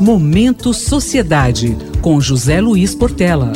Momento Sociedade, com José Luiz Portela.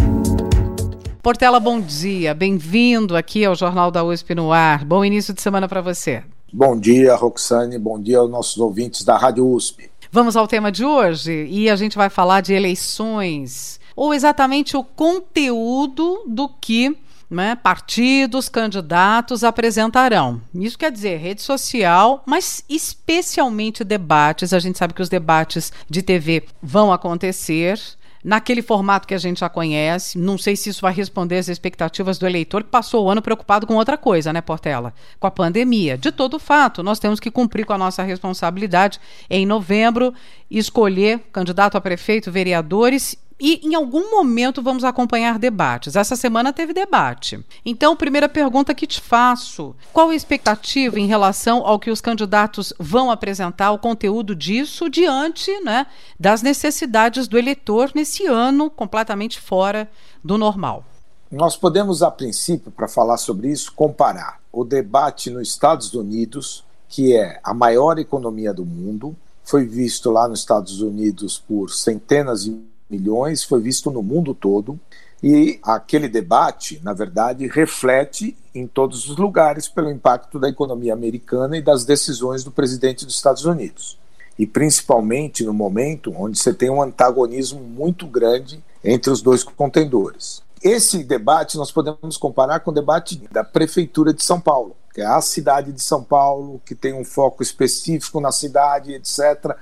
Portela, bom dia. Bem-vindo aqui ao Jornal da USP no ar. Bom início de semana para você. Bom dia, Roxane. Bom dia aos nossos ouvintes da Rádio USP. Vamos ao tema de hoje e a gente vai falar de eleições, ou exatamente o conteúdo do que né, partidos, candidatos apresentarão. Isso quer dizer rede social, mas especialmente debates. A gente sabe que os debates de TV vão acontecer naquele formato que a gente já conhece. Não sei se isso vai responder às expectativas do eleitor que passou o ano preocupado com outra coisa, né, Portela? Com a pandemia. De todo fato, nós temos que cumprir com a nossa responsabilidade em novembro, escolher candidato a prefeito, vereadores e em algum momento vamos acompanhar debates. Essa semana teve debate. Então, primeira pergunta que te faço: qual a expectativa em relação ao que os candidatos vão apresentar, o conteúdo disso, diante né, das necessidades do eleitor nesse ano completamente fora do normal? Nós podemos, a princípio, para falar sobre isso, comparar o debate nos Estados Unidos, que é a maior economia do mundo, foi visto lá nos Estados Unidos por centenas de milhões, foi visto no mundo todo. E aquele debate, na verdade, reflete em todos os lugares pelo impacto da economia americana e das decisões do presidente dos Estados Unidos. E principalmente no momento onde você tem um antagonismo muito grande entre os dois contendores. Esse debate nós podemos comparar com o debate da Prefeitura de São Paulo, que é a cidade de São Paulo, que tem um foco específico na cidade, etc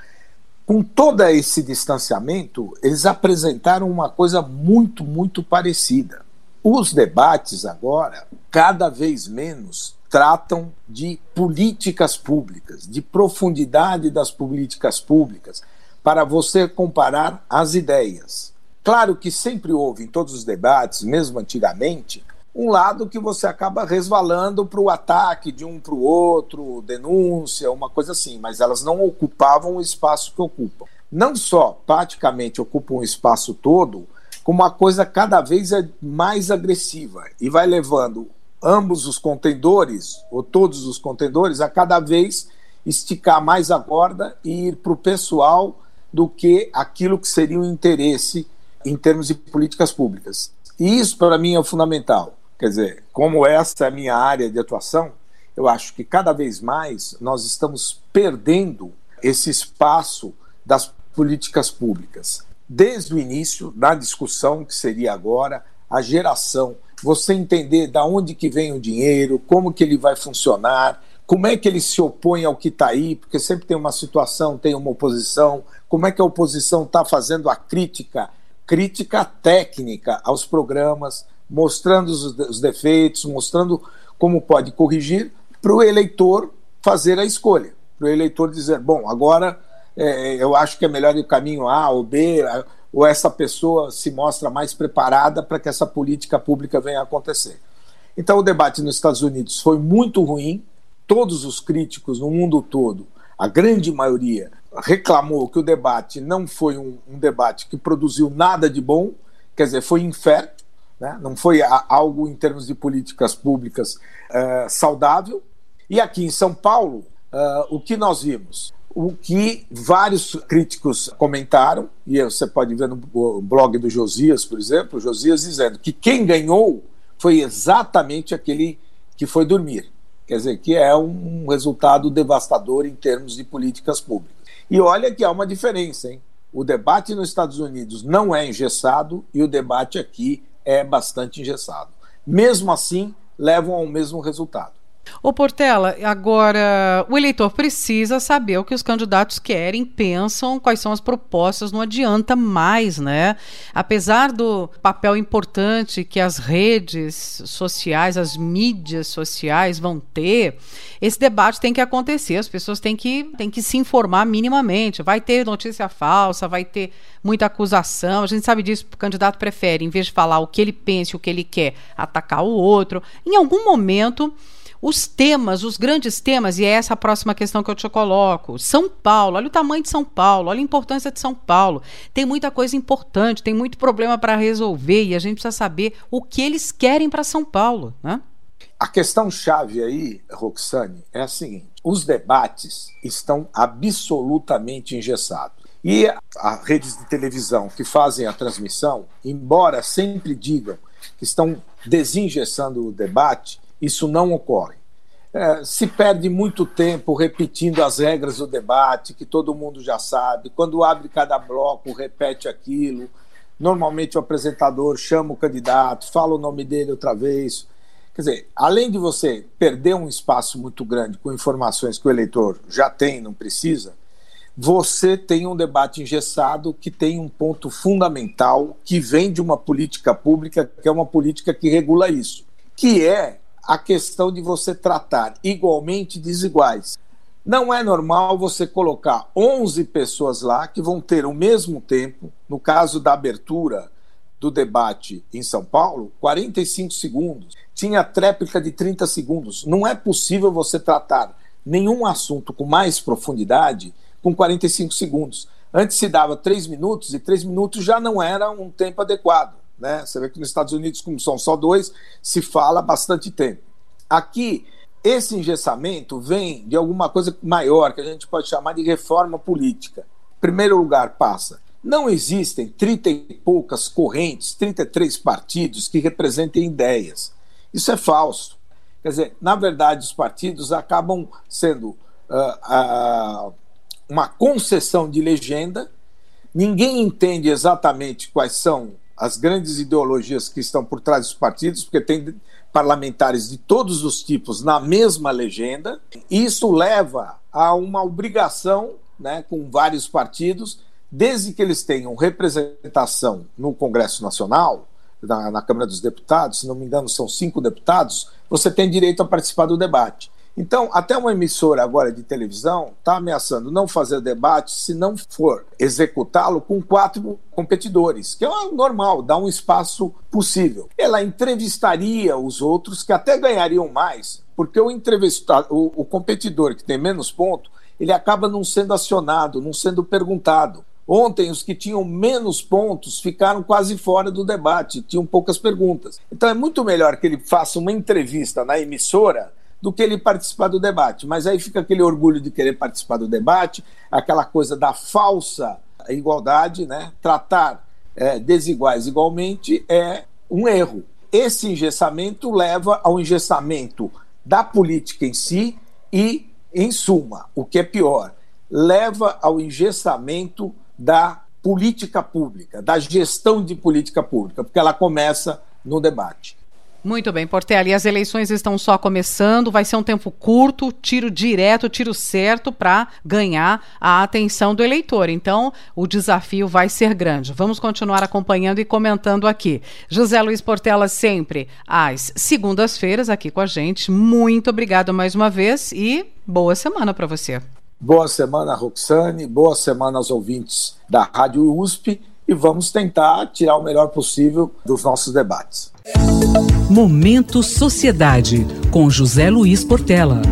com todo esse distanciamento, eles apresentaram uma coisa muito, muito parecida. Os debates agora, cada vez menos, tratam de políticas públicas, de profundidade das políticas públicas, para você comparar as ideias. Claro que sempre houve em todos os debates, mesmo antigamente, um lado que você acaba resvalando para o ataque de um para o outro, denúncia, uma coisa assim, mas elas não ocupavam o espaço que ocupam. Não só praticamente ocupam o espaço todo, como a coisa cada vez é mais agressiva e vai levando ambos os contendores, ou todos os contendores, a cada vez esticar mais a corda e ir para o pessoal do que aquilo que seria o interesse em termos de políticas públicas. E isso, para mim, é fundamental. Quer dizer, como essa é a minha área de atuação, eu acho que cada vez mais nós estamos perdendo esse espaço das políticas públicas. Desde o início, na discussão que seria agora, a geração, você entender da onde que vem o dinheiro, como que ele vai funcionar, como é que ele se opõe ao que está aí, porque sempre tem uma situação, tem uma oposição, como é que a oposição está fazendo a crítica, crítica técnica aos programas, mostrando os, defeitos, mostrando como pode corrigir, para o eleitor fazer a escolha. Para o eleitor dizer: bom, agora é, eu acho que é melhor o caminho A ou B, ou essa pessoa se mostra mais preparada para que essa política pública venha a acontecer. Então, o debate nos Estados Unidos foi muito ruim. Todos os críticos no mundo todo, a grande maioria, reclamou que o debate não foi um, um debate que produziu nada de bom, quer dizer, foi infértil né? não foi algo em termos de políticas públicas uh, saudável. E aqui em São Paulo, uh, o que nós vimos? O que vários críticos comentaram, e você pode ver no blog do Josias, por exemplo, Josias dizendo que quem ganhou foi exatamente aquele que foi dormir. Quer dizer, que é um resultado devastador em termos de políticas públicas. E olha que há uma diferença, hein? O debate nos Estados Unidos não é engessado e o debate aqui é bastante engessado. Mesmo assim, levam ao mesmo resultado. Ô Portela, agora o eleitor precisa saber o que os candidatos querem, pensam, quais são as propostas, não adianta mais, né? Apesar do papel importante que as redes sociais, as mídias sociais vão ter, esse debate tem que acontecer, as pessoas têm que, têm que se informar minimamente. Vai ter notícia falsa, vai ter muita acusação, a gente sabe disso, o candidato prefere, em vez de falar o que ele pensa, o que ele quer, atacar o outro. Em algum momento os temas, os grandes temas, e é essa a próxima questão que eu te coloco. São Paulo, olha o tamanho de São Paulo, olha a importância de São Paulo. Tem muita coisa importante, tem muito problema para resolver e a gente precisa saber o que eles querem para São Paulo. Né? A questão chave aí, Roxane, é a seguinte: os debates estão absolutamente engessados. E as redes de televisão que fazem a transmissão, embora sempre digam que estão desengessando o debate, isso não ocorre. É, se perde muito tempo repetindo as regras do debate, que todo mundo já sabe. Quando abre cada bloco, repete aquilo. Normalmente o apresentador chama o candidato, fala o nome dele outra vez. Quer dizer, além de você perder um espaço muito grande com informações que o eleitor já tem, não precisa, você tem um debate engessado que tem um ponto fundamental que vem de uma política pública, que é uma política que regula isso, que é a questão de você tratar igualmente desiguais. Não é normal você colocar 11 pessoas lá que vão ter o mesmo tempo, no caso da abertura do debate em São Paulo, 45 segundos. Tinha tréplica de 30 segundos. Não é possível você tratar nenhum assunto com mais profundidade com 45 segundos. Antes se dava 3 minutos e 3 minutos já não era um tempo adequado. Né? Você vê que nos Estados Unidos, como são só dois, se fala bastante tempo. Aqui, esse engessamento vem de alguma coisa maior, que a gente pode chamar de reforma política. Em primeiro lugar, passa. Não existem 30 e poucas correntes, 33 partidos que representem ideias. Isso é falso. Quer dizer, na verdade, os partidos acabam sendo uh, uh, uma concessão de legenda, ninguém entende exatamente quais são as grandes ideologias que estão por trás dos partidos, porque tem parlamentares de todos os tipos na mesma legenda. Isso leva a uma obrigação né, com vários partidos, desde que eles tenham representação no Congresso Nacional, na, na Câmara dos Deputados, se não me engano, são cinco deputados, você tem direito a participar do debate. Então, até uma emissora agora de televisão está ameaçando não fazer debate se não for executá-lo com quatro competidores, que é normal, dá um espaço possível. Ela entrevistaria os outros que até ganhariam mais, porque o entrevistado, o, o competidor que tem menos ponto, ele acaba não sendo acionado, não sendo perguntado. Ontem, os que tinham menos pontos ficaram quase fora do debate, tinham poucas perguntas. Então, é muito melhor que ele faça uma entrevista na emissora do que ele participar do debate. Mas aí fica aquele orgulho de querer participar do debate, aquela coisa da falsa igualdade, né? Tratar é, desiguais igualmente é um erro. Esse engessamento leva ao engessamento da política em si e, em suma, o que é pior, leva ao engessamento da política pública, da gestão de política pública, porque ela começa no debate. Muito bem, Portela. as eleições estão só começando, vai ser um tempo curto, tiro direto, tiro certo para ganhar a atenção do eleitor. Então, o desafio vai ser grande. Vamos continuar acompanhando e comentando aqui. José Luiz Portela, sempre às segundas-feiras aqui com a gente. Muito obrigado mais uma vez e boa semana para você. Boa semana, Roxane. Boa semana aos ouvintes da Rádio USP e vamos tentar tirar o melhor possível dos nossos debates. Momento Sociedade, com José Luiz Portela.